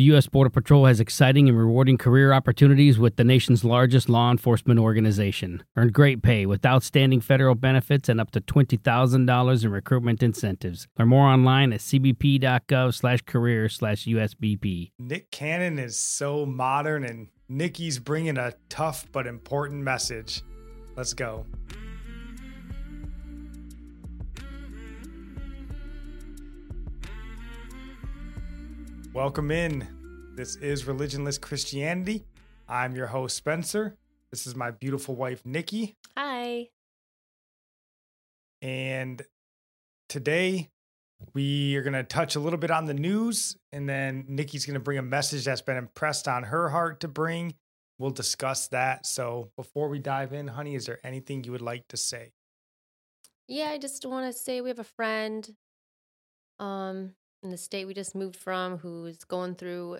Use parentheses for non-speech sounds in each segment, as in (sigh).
The U.S. Border Patrol has exciting and rewarding career opportunities with the nation's largest law enforcement organization. Earn great pay with outstanding federal benefits and up to $20,000 in recruitment incentives. Learn more online at cbp.gov slash career slash USBP. Nick Cannon is so modern, and Nikki's bringing a tough but important message. Let's go. Welcome in. This is Religionless Christianity. I'm your host, Spencer. This is my beautiful wife, Nikki. Hi. And today we are going to touch a little bit on the news, and then Nikki's going to bring a message that's been impressed on her heart to bring. We'll discuss that. So before we dive in, honey, is there anything you would like to say? Yeah, I just want to say we have a friend um in the state we just moved from who's going through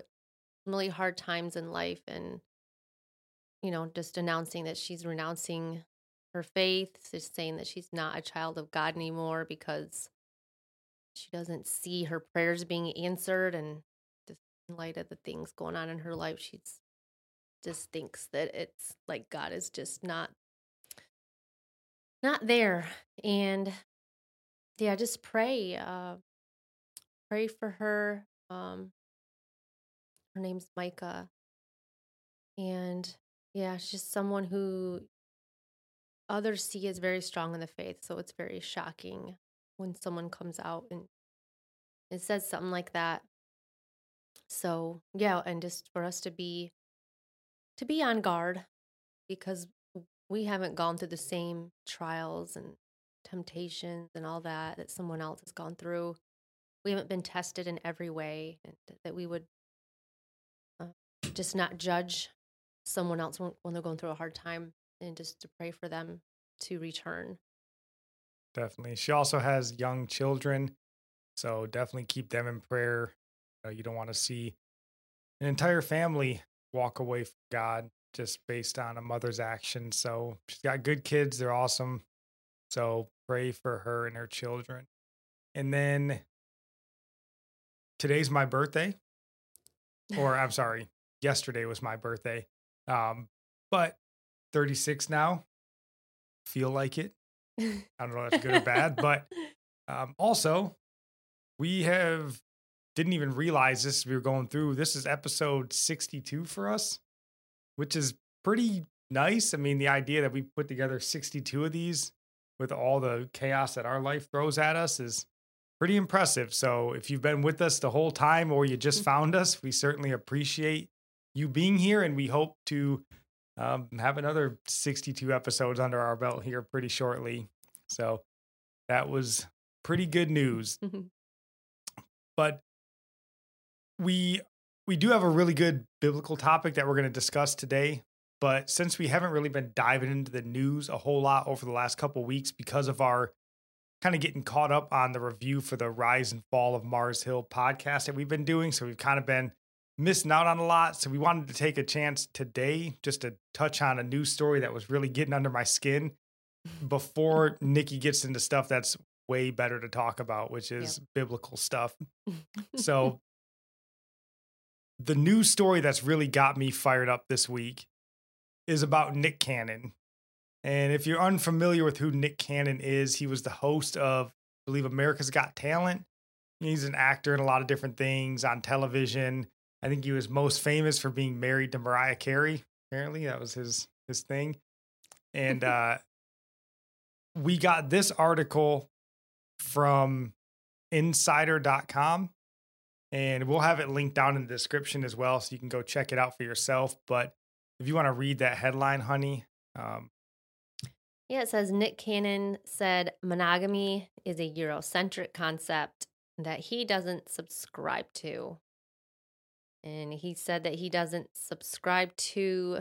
really hard times in life and you know, just announcing that she's renouncing her faith, just saying that she's not a child of God anymore because she doesn't see her prayers being answered and just in light of the things going on in her life, she's just thinks that it's like God is just not not there. And yeah, just pray. Uh pray for her. Um her name's Micah. And yeah, she's someone who others see as very strong in the faith. So it's very shocking when someone comes out and it says something like that. So yeah, and just for us to be to be on guard because we haven't gone through the same trials and temptations and all that that someone else has gone through. We haven't been tested in every way, and that we would uh, just not judge someone else when, when they're going through a hard time and just to pray for them to return. Definitely. She also has young children, so definitely keep them in prayer. Uh, you don't want to see an entire family walk away from God just based on a mother's action. So she's got good kids, they're awesome. So pray for her and her children. And then today's my birthday. Or I'm (laughs) sorry, yesterday was my birthday. Um, but 36 now. Feel like it. I don't know if that's good or bad, but (laughs) um, also we have didn't even realize this we were going through. This is episode 62 for us, which is pretty nice. I mean, the idea that we put together 62 of these with all the chaos that our life throws at us is pretty impressive. So, if you've been with us the whole time or you just found us, we certainly appreciate you being here and we hope to um, have another 62 episodes under our belt here pretty shortly. So, that was pretty good news. (laughs) but we we do have a really good biblical topic that we're going to discuss today but since we haven't really been diving into the news a whole lot over the last couple weeks because of our kind of getting caught up on the review for the rise and fall of mars hill podcast that we've been doing so we've kind of been missing out on a lot so we wanted to take a chance today just to touch on a news story that was really getting under my skin before (laughs) nikki gets into stuff that's way better to talk about which is Yep. biblical stuff (laughs) so the news story that's really got me fired up this week is about Nick Cannon. And if you're unfamiliar with who Nick Cannon is, he was the host of, I believe, America's Got Talent. He's an actor in a lot of different things on television. I think he was most famous for being married to Mariah Carey. Apparently, that was his his thing. And (laughs) uh, we got this article from insider.com and we'll have it linked down in the description as well so you can go check it out for yourself but if you want to read that headline honey um, Yeah, it says Nick Cannon said monogamy is a Eurocentric concept that he doesn't subscribe to. And he said that he doesn't subscribe to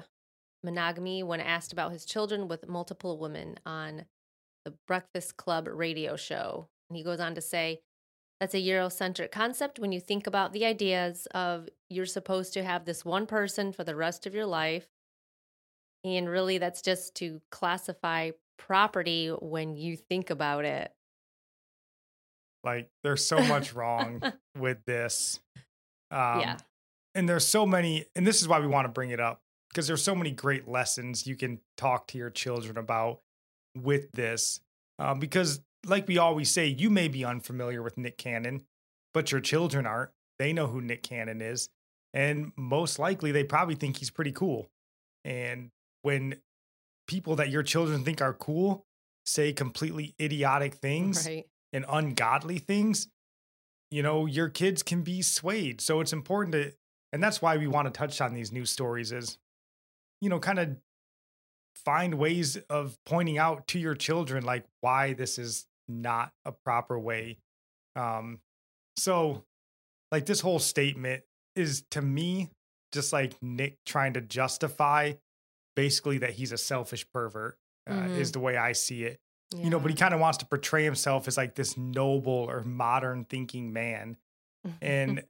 monogamy when asked about his children with multiple women on the Breakfast Club radio show. And he goes on to say, that's a Eurocentric concept when you think about the ideas of you're supposed to have this one person for the rest of your life. And really, that's just to classify property when you think about it. like there's so much wrong (laughs) with this um, Yeah. and there's so many, and this is why we want to bring it up because there's so many great lessons you can talk to your children about with this. Um, because, like we always say, you may be unfamiliar with Nick Cannon, but your children aren't. They know who Nick Cannon is. And most likely, they probably think he's pretty cool. And when people that your children think are cool say completely idiotic (laughs) things Right. and ungodly things, you know, your kids can be swayed. So it's important to, and that's why we want to touch on these news stories is, you know, kind of find ways of pointing out to your children like why this is not a proper way. Um, so like this whole statement is to me just like Nick trying to justify basically that he's a selfish pervert uh, Mhm. is the way I see it you know, but he kind of wants to portray himself as like this noble or modern thinking man. (laughs) And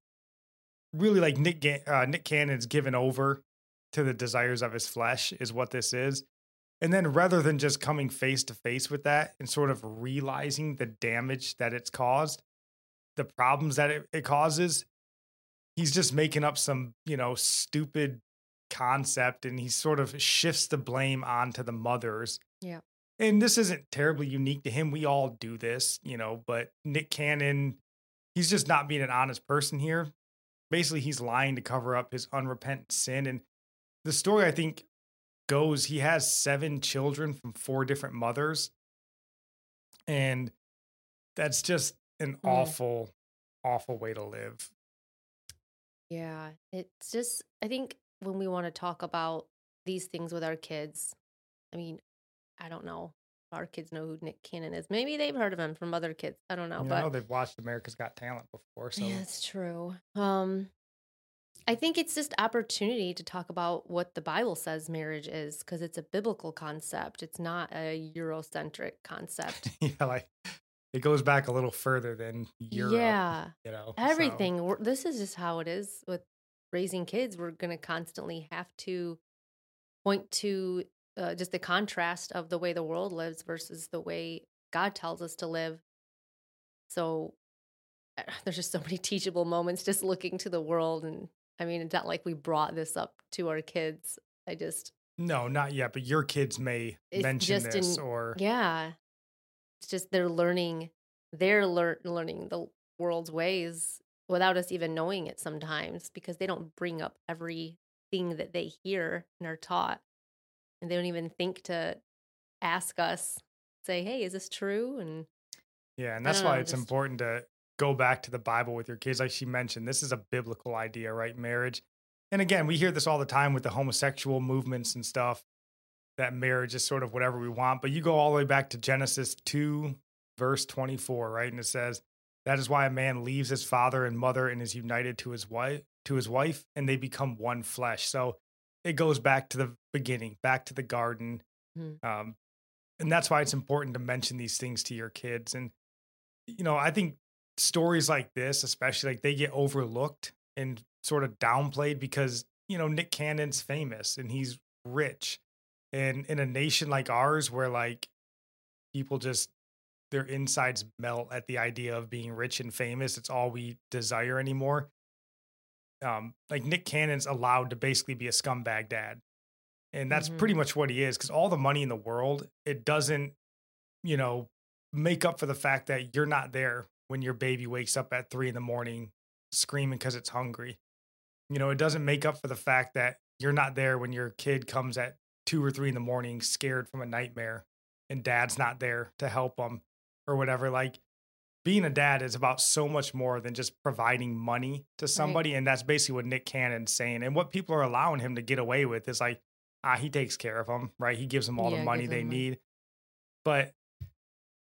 really, like Nick Ga- uh, Nick Cannon's given over to the desires of his flesh, is what this is. And then rather than just coming face to face with that and sort of realizing the damage that it's caused, the problems that it, it causes, he's just making up some, you know, stupid concept and he sort of shifts the blame onto the mothers Yeah. and this isn't terribly unique to him. We all do this, you know, but Nick Cannon, he's just not being an honest person here. Basically, he's lying to cover up his unrepentant sin. And the story, I think, goes he has seven children from four different mothers. And that's just an Mm. awful, awful way to live. Yeah, it's just, I think when we want to talk about these things with our kids, I mean, I don't know. Our kids know who Nick Cannon is. Maybe they've heard of him from other kids. I don't know. You but know, they've watched America's Got Talent before. So yeah, it's true. Um, I think it's just opportunity to talk about what the Bible says marriage is because it's a biblical concept. It's not a Eurocentric concept. (laughs) yeah, like it goes back a little further than Europe. Yeah, You know, everything. We're, this is just how it is with raising kids. We're going to constantly have to point to uh, just the contrast of the way the world lives versus the way God tells us to live. So (laughs) there's just so many teachable moments just looking to the world. And I mean, it's not like we brought this up to our kids. I just, No, not yet. But your kids may mention this, in- or yeah, it's just they're learning, they're lear- learning the world's ways without us even knowing it sometimes because they don't bring up everything that they hear and are taught. And they don't even think to ask us, say, hey, is this true? And yeah, and that's why know, it's just- important to go back to the Bible with your kids. Like she mentioned, this is a biblical idea, right? Marriage, and again, we hear this all the time with the homosexual movements and stuff. That marriage is sort of whatever we want, but you go all the way back to Genesis two, verse twenty four, right? And it says, "That is why a man leaves his father and mother and is united to his wife, to his wife, and they become one flesh." So it goes back to the beginning, back to the garden. Hmm. Um, and that's why it's important to mention these things to your kids. And, you know, I think stories like this, especially like they get overlooked and sort of downplayed because, you know, Nick Cannon's famous and he's rich. And in a nation like ours, where like people just their insides melt at the idea of being rich and famous, it's all we desire anymore. Um, like Nick Cannon's allowed to basically be a scumbag dad. And that's Mhm. pretty much what he is because all the money in the world, it doesn't, you know, make up for the fact that you're not there when your baby wakes up at three in the morning screaming because it's hungry. You know, it doesn't make up for the fact that you're not there when your kid comes at two or three in the morning scared from a nightmare and dad's not there to help them or whatever. Like being a dad is about so much more than just providing money to somebody. And that's basically what Nick Cannon's saying. And what people are allowing him to get away with is like, ah, he takes care of them, right? He gives them all Yeah, the money they them money. need. But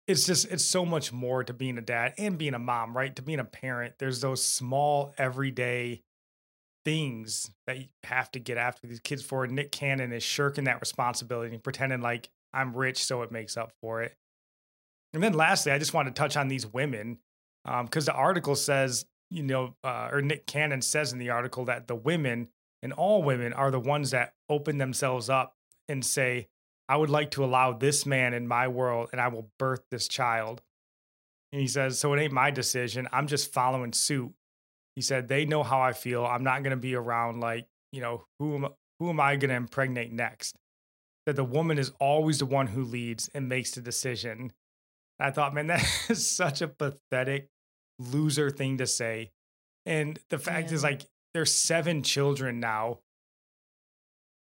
it's just it's so much more to being a dad and being a mom, right? To being a parent, there's those small everyday things that you have to get after these kids for. And Nick Cannon is shirking that responsibility and pretending like I'm rich, so it makes up for it. And then lastly, I just want to touch on these women because the article says, you know, uh, or Nick Cannon says in the article that the women and all women are the ones that open themselves up and say, I would like to allow this man in my world and I will birth this child. And he says, So it ain't my decision. I'm just following suit. He said, They know how I feel. I'm not going to be around like, you know, who am, who am I going to impregnate next? That the woman is always the one who leads and makes the decision. I thought, man, that (laughs) is such a pathetic loser thing to say. And the fact Yeah. is, like, there's seven children now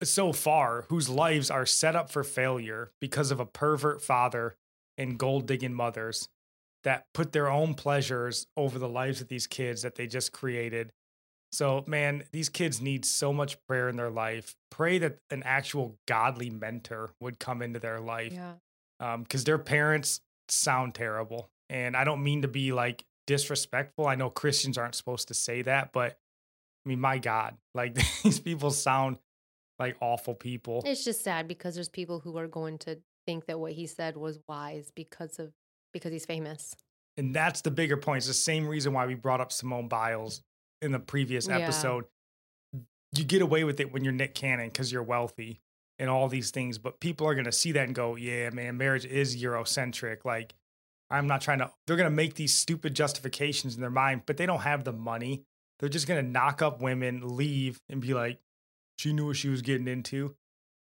so far whose lives are set up for failure because of a pervert father and gold digging mothers that put their own pleasures over the lives of these kids that they just created. So, man, these kids need so much prayer in their life. Pray that an actual godly mentor would come into their life Yeah. Um, because their parents sound terrible. And I don't mean to be like disrespectful. I know Christians aren't supposed to say that, but I mean, my God, like (laughs) these people sound like awful people. It's just sad because there's people who are going to think that what he said was wise because of because he's famous. And that's the bigger point. It's the same reason why we brought up Simone Biles in the previous Yeah. episode. You get away with it when you're Nick Cannon because you're wealthy and all these things, but people are going to see that and go, yeah, man, marriage is Eurocentric. Like, I'm not trying to, they're going to make these stupid justifications in their mind, but they don't have the money. They're just going to knock up women, leave, and be like, she knew what she was getting into.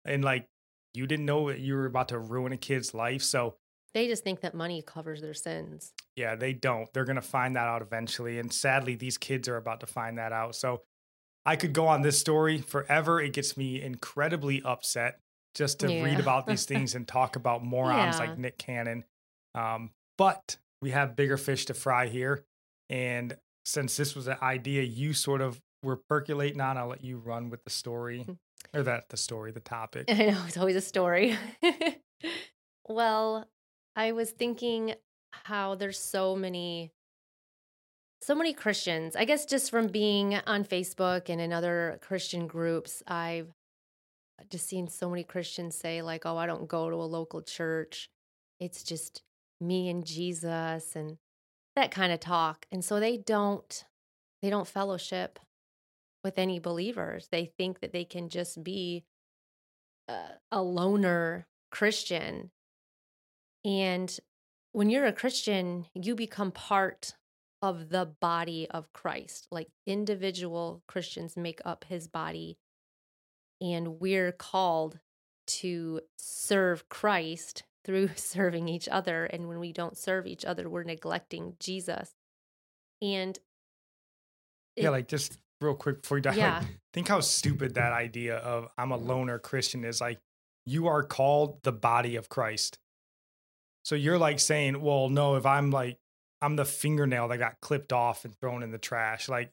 And like, you didn't know that you were about to ruin a kid's life. So, They just think that money covers their sins. yeah, they don't. They're going to find that out eventually. And sadly, these kids are about to find that out. So I could go on this story forever. It gets me incredibly upset just to read about these (laughs) things and talk about morons Yeah. like Nick Cannon. Um, but we have bigger fish to fry here. And since this was an idea you sort of were percolating on, I'll let you run with the story or that the story, the topic. (laughs) I know it's always a story. (laughs) well, I was thinking how there's so many so many Christians. I guess just from being on Facebook and in other Christian groups, I've just seen so many Christians say like, "Oh, I don't go to a local church. It's just me and Jesus and that kind of talk." And so they don't they don't fellowship with any believers. They think that they can just be uh, a loner Christian. And when you're a Christian, you become part of the body of Christ. Like individual Christians make up his body. And we're called to serve Christ (laughs) through serving each other. And when we don't serve each other, we're neglecting Jesus. And yeah, like just real quick before you die. like, (laughs) think how stupid that idea of I'm a loner Christian is like you are called the body of Christ. So you're like saying, well, no, if I'm like I'm the fingernail that got clipped off and thrown in the trash, like,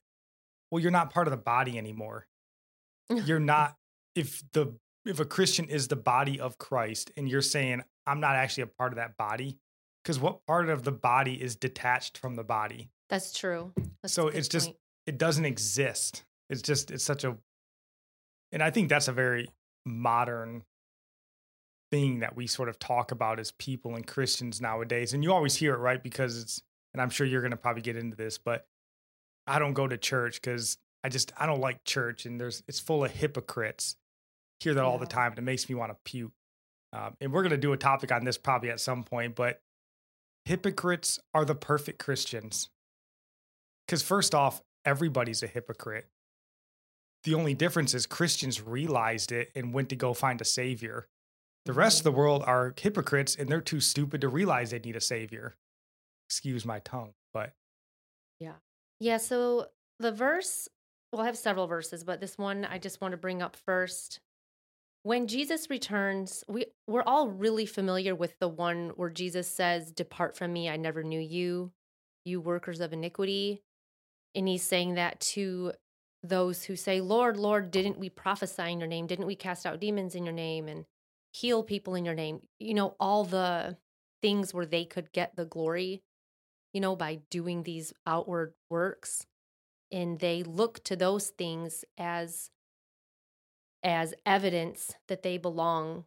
well, you're not part of the body anymore. (laughs) You're not if the if a Christian is the body of Christ and you're saying I'm not actually a part of that body, because what part of the body is detached from the body? that's true. That's So it's just- point. it doesn't exist. It's just it's such a and I think that's a very modern thing that we sort of talk about as people and Christians nowadays. And you always hear it, right? Because it's and I'm sure you're gonna probably get into this, but I don't go to church because I just I don't like church and there's it's full of hypocrites. Hear that all the time and it makes me want to puke. Um, and we're gonna do a topic on this probably at some point, but hypocrites are the perfect Christians. Because first off, everybody's a hypocrite. The only difference is Christians realized it and went to go find a savior. The rest of the world are hypocrites and they're too stupid to realize they need a savior. Excuse my tongue, but Yeah, Yeah, so the verse, well, I have several verses, but this one I just want to bring up first. When Jesus returns, we, we're all really familiar with the one where Jesus says, Depart from me, I never knew you, you workers of iniquity. And he's saying that to those who say, Lord, Lord, didn't we prophesy in your name? Didn't we cast out demons in your name and heal people in your name? You know, all the things where they could get the glory you know, by doing these outward works. And they look to those things as as evidence that they belong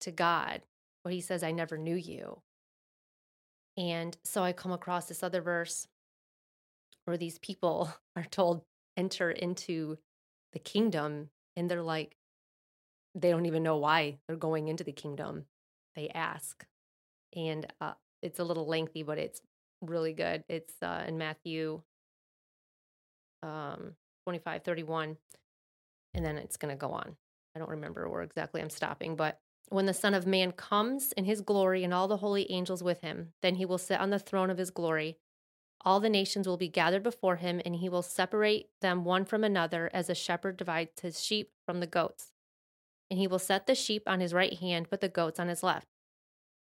to God. But he says, I never knew you. And so I come across this other verse where these people (laughs) are told, enter into the kingdom. And they're like, they don't even know why they're going into the kingdom. They ask. And uh, it's a little lengthy, but it's really good. It's uh, in Matthew um, 25, 31, and then it's going to go on. I don't remember where exactly I'm stopping, but when the Son of Man comes in his glory and all the holy angels with him, then he will sit on the throne of his glory. All the nations will be gathered before him, and he will separate them one from another as a shepherd divides his sheep from the goats. And he will set the sheep on his right hand, but the goats on his left.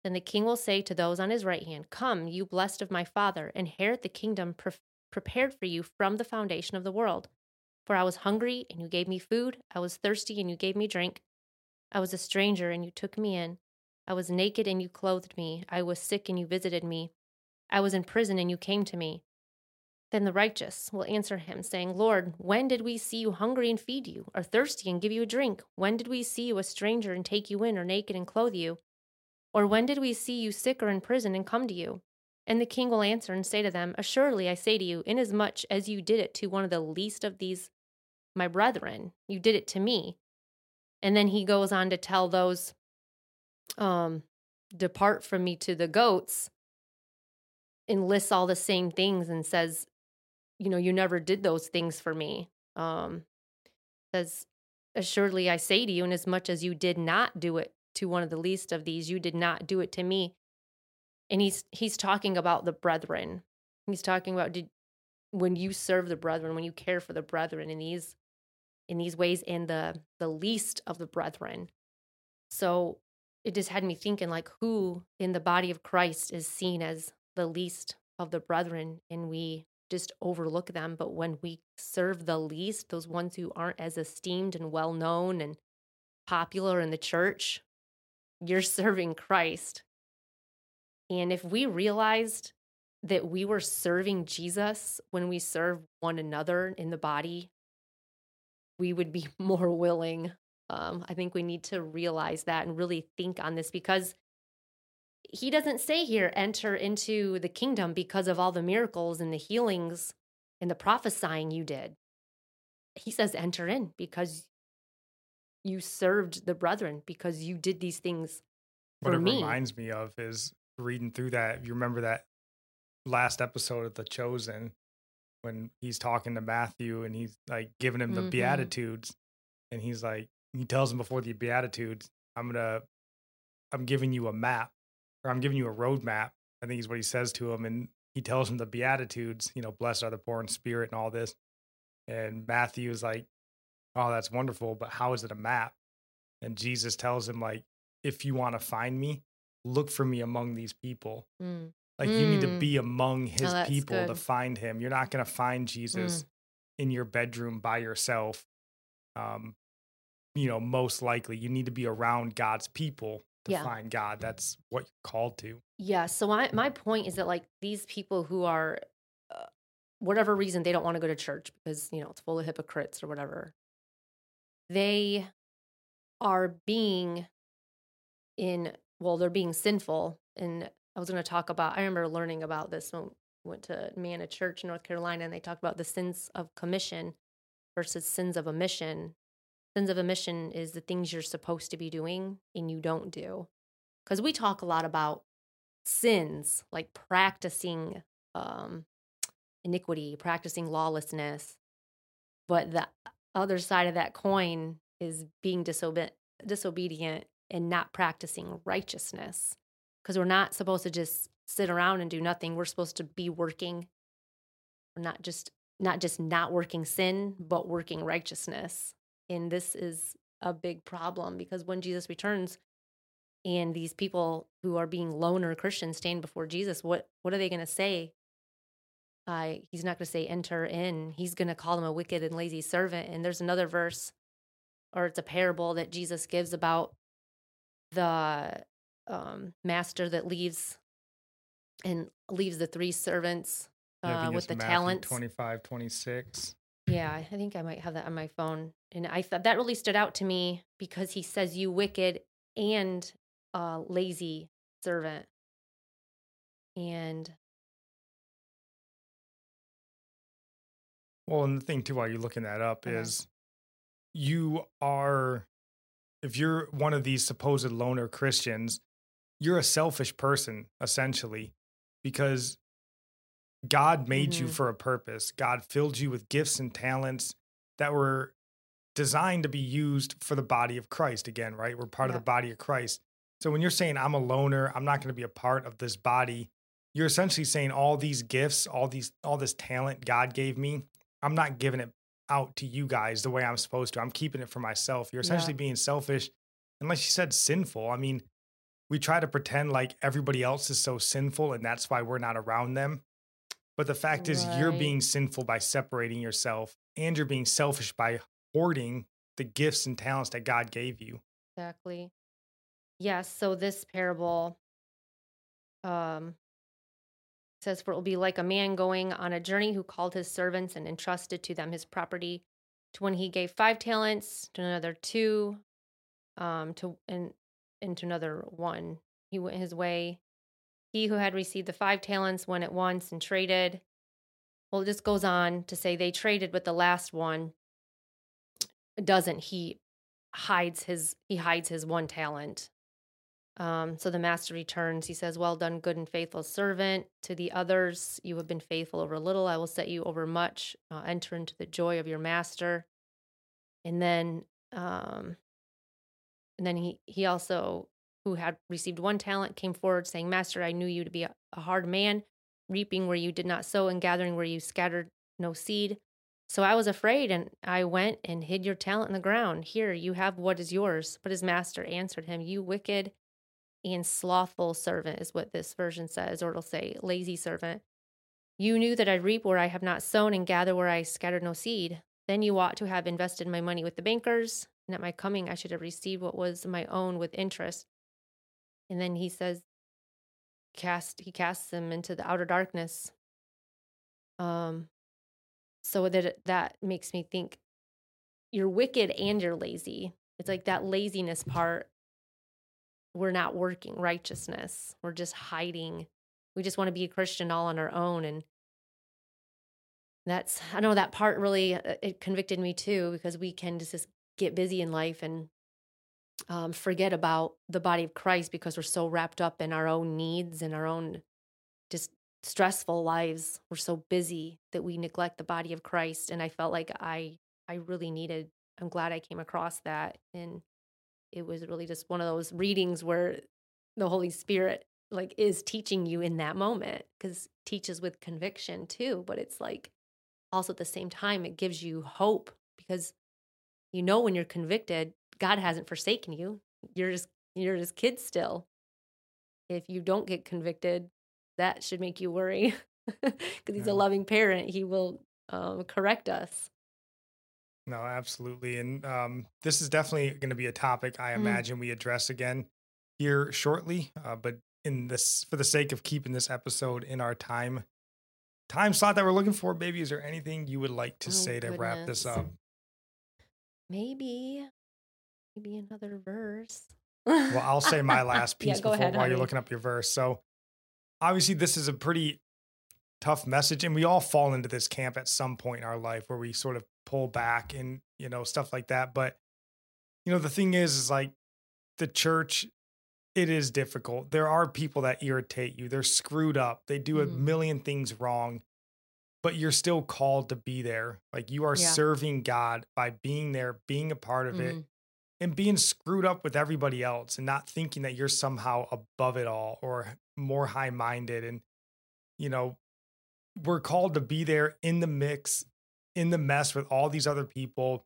Then the king will say to those on his right hand, Come, you blessed of my father, inherit the kingdom pre- prepared for you from the foundation of the world. For I was hungry, and you gave me food. I was thirsty, and you gave me drink. I was a stranger, and you took me in. I was naked, and you clothed me. I was sick, and you visited me. I was in prison, and you came to me. Then the righteous will answer him, saying, Lord, when did we see you hungry and feed you, or thirsty and give you a drink? When did we see you a stranger and take you in, or naked and clothe you? Or when did we see you sick or in prison and come to you? And the king will answer and say to them, Assuredly I say to you, inasmuch as you did it to one of the least of these my brethren, you did it to me. And then he goes on to tell those, um, depart from me to the goats, and lists all the same things and says, you know, you never did those things for me. Um, says, assuredly I say to you, inasmuch as you did not do it to one of the least of these, you did not do it to me. And he's he's talking about the brethren. He's talking about did when you serve the brethren, when you care for the brethren in these in these ways in the the least of the brethren. So it just had me thinking like who in the body of Christ is seen as the least of the brethren and we just overlook them but when we serve the least those ones who aren't as esteemed and well known and popular in the church you're serving Christ and if we realized that we were serving Jesus when we serve one another in the body we would be (laughs) more willing. Um, I think we need to realize that and really think on this because he doesn't say here, enter into the kingdom because of all the miracles and the healings and the prophesying you did. He says, enter in because you served the brethren, because you did these things for what it me. reminds me of is reading through that. You remember that last episode of The Chosen, when he's talking to Matthew and he's like giving him the Mhm. beatitudes and he's like he tells him before the beatitudes I'm to I'm giving you a map or I'm giving you a roadmap I think is what he says to him and he tells him the beatitudes you know blessed are the poor in spirit and all this and Matthew is like oh that's wonderful but how is it a map and Jesus tells him like if you want to find me look for me among these people Mm. like you need to Mm. be among his that's people to find him. You're not going to find Jesus in your bedroom by yourself. Um, you know, most likely you need to be around God's people to Yeah. find God. That's what you're called to. Yeah. So my my point is that like these people who are, uh, whatever reason they don't want to go to church because you know it's full of hypocrites or whatever. They are being in well, they're being sinful. And I was going to talk about. I remember learning about this when I went to man a Church in North Carolina, and they talked about the sins of commission versus sins of omission. Sins of omission is the things you're supposed to be doing and you don't do. Because we talk a lot about sins, like practicing um, iniquity, practicing lawlessness. But the other side of that coin is being disobe- disobedient and not practicing righteousness. Because we're not supposed to just sit around and do nothing. We're supposed to be working. We're not just not just not working sin, but working righteousness. And this is a big problem because when Jesus returns, and these people who are being loner Christians stand before Jesus, what what are they going to say? Uh, he's not going to say enter in. He's going to call them a wicked and lazy servant. And there's another verse, or it's a parable that Jesus gives about the um, master that leaves and leaves the three servants uh, with the Matthew talents. 25, 26. Yeah, I think I might have that on my phone. And I thought that really stood out to me because he says, You wicked and uh, lazy servant. And Well, and the thing too, while you're looking that up, Okay. is you are, if you're one of these supposed loner Christians, you're a selfish person essentially, because God made you Mhm. for a purpose. God filled you with gifts and talents that were designed to be used for the body of Christ. Again, right? We're part of the body of Christ. So when you're saying I'm a loner, I'm not going to be a part of this body, you're essentially saying all these gifts, all these all this talent God gave me, I'm not giving it out to you guys the way I'm supposed to. I'm keeping it for myself. You're Yeah. essentially being selfish and like you said sinful. I mean, we try to pretend like everybody else is so sinful and that's why we're not around them. But the fact is, you're being sinful by separating yourself and you're being selfish by hoarding the gifts and talents that God gave you. Exactly. Yes. So this parable um, says, For it will be like a man going on a journey who called his servants and entrusted to them his property. To when he gave five talents, to another two, um, to and, and to another one. He went his way. He who had received the five talents went at once and traded. Well, it just goes on to say they traded, with the last one doesn't. He hides his he hides his one talent. Um, so the master returns. He says, "Well done, good and faithful servant. To the others, you have been faithful over little. I will set you over much. Uh, enter into the joy of your master." And then, um, and then he he also, who had received one talent, came forward saying, "Master, I knew you to be a, a hard man, reaping where you did not sow and gathering where you scattered no seed." So I was afraid, and I went and hid your talent in the ground. Here, you have what is yours. But his master answered him, You wicked and slothful servant, is what this version says, or it'll say lazy servant. You knew that I reap where I have not sown and gather where I scattered no seed. Then you ought to have invested my money with the bankers, and at my coming I should have received what was my own with interest. And then he says, cast he casts them into the outer darkness. Um so that that makes me think you're wicked and you're lazy. It's like that laziness part we're not working righteousness. We're just hiding. We just want to be a Christian all on our own and that's I know that part really uh, it convicted me too because we can just get busy in life and um, forget about the body of Christ because we're so wrapped up in our own needs and our own just stressful lives. We're so busy that we neglect the body of Christ. And I felt like I I really needed. I'm glad I came across that, and it was really just one of those readings where the Holy Spirit like is teaching you in that moment because teaches with conviction too. But it's like also at the same time it gives you hope because you know when you're convicted, God hasn't forsaken you. You're just you're just kids still. If you don't get convicted, that should make you worry (laughs) because he's Yeah. a loving parent. He will um, correct us. No, absolutely. And um, this is definitely going to be a topic I Mhm. imagine we address again here shortly. Uh, but in this, for the sake of keeping this episode in our time time slot that we're looking for, baby, is there anything you would like to Oh, say to wrap this up? Maybe, maybe another verse. Well, I'll say my last (laughs) piece go before ahead, while you're looking up your verse. So obviously this is a pretty tough message and we all fall into this camp at some point in our life where we sort of pull back and you know stuff like that but you know the thing is is like the church it is difficult there are people that irritate you they're screwed up they do a Mhm. million things wrong but you're still called to be there like you are Yeah. serving god by being there being a part of it Mhm. and being screwed up with everybody else and not thinking that you're somehow above it all or more high minded. And, you know, we're called to be there in the mix, in the mess with all these other people,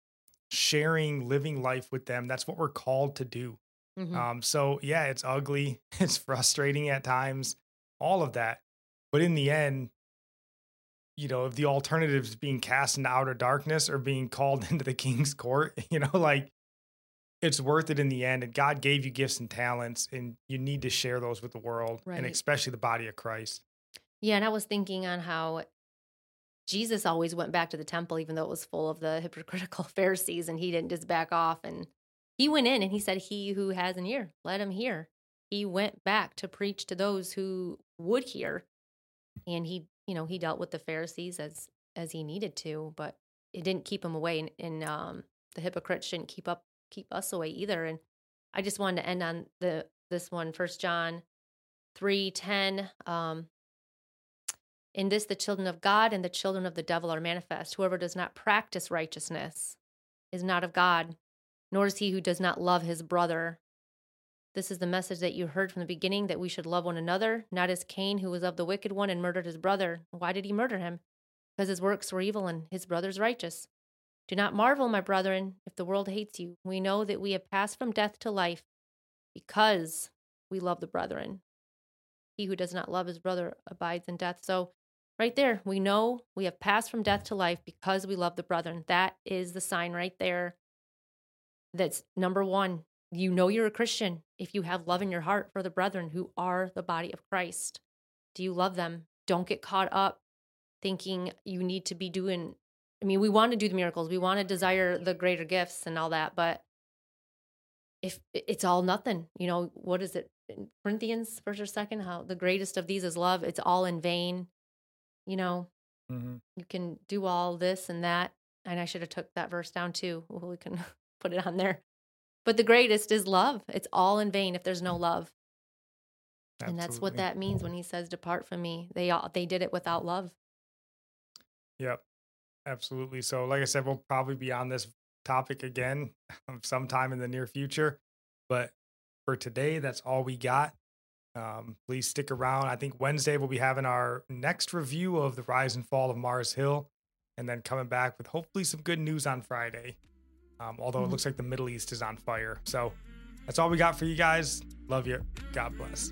sharing, living life with them. That's what we're called to do. Mhm. Um, so, yeah, it's ugly, (laughs) it's frustrating at times, all of that. But in the end, you know, if the alternative is being cast into outer darkness or being called (laughs) into the king's court, (laughs) you know, like it's worth it in the end. And God gave you gifts and talents, and you need to share those with the world and especially the body of Christ. Yeah, and I was thinking on how Jesus always went back to the temple, even though it was full of the (laughs) hypocritical Pharisees, and he didn't just back off. And he went in and he said, He who has an ear, let him hear. He went back to preach to those who would hear. And he, you know, he dealt with the Pharisees as as he needed to, but it didn't keep him away. And, and um, the hypocrites shouldn't keep up keep us away either. And I just wanted to end on the this one, First John three ten. Um, In this, the children of God and the children of the devil are manifest. Whoever does not practice righteousness is not of God, nor is he who does not love his brother. This is the message that you heard from the beginning that we should love one another, not as Cain, who was of the wicked one and murdered his brother. Why did he murder him? Because his works were evil and his brother's righteous. Do not marvel, my brethren, if the world hates you. We know that we have passed from death to life because we love the brethren. He who does not love his brother abides in death. So, right there, we know we have passed from death to life because we love the brethren. That is the sign right there. That's number one you know you're a Christian if you have love in your heart for the brethren who are the body of Christ. Do you love them? Don't get caught up thinking you need to be doing. I mean, we want to do the miracles, we want to desire the greater gifts and all that, but if it's all nothing, you know, what is it? In Corinthians, first or second, how the greatest of these is love. It's all in vain. You know, mm-hmm. you can do all this and that. And I should have took that verse down too. Well, (laughs) we can put it on there. But the greatest is love. It's all in vain if there's no love. Absolutely. And that's what that means when he says depart from me. They all they did it without love. Yep. Absolutely. So like I said, we'll probably be on this topic again (laughs) sometime in the near future. But for today, that's all we got. Um, please stick around. I think Wednesday we'll be having our next review of the rise and fall of Mars Hill, and then coming back with hopefully some good news on Friday um, although mm-hmm. it looks like the Middle East is on fire. So that's all we got for you guys. Love you. God bless.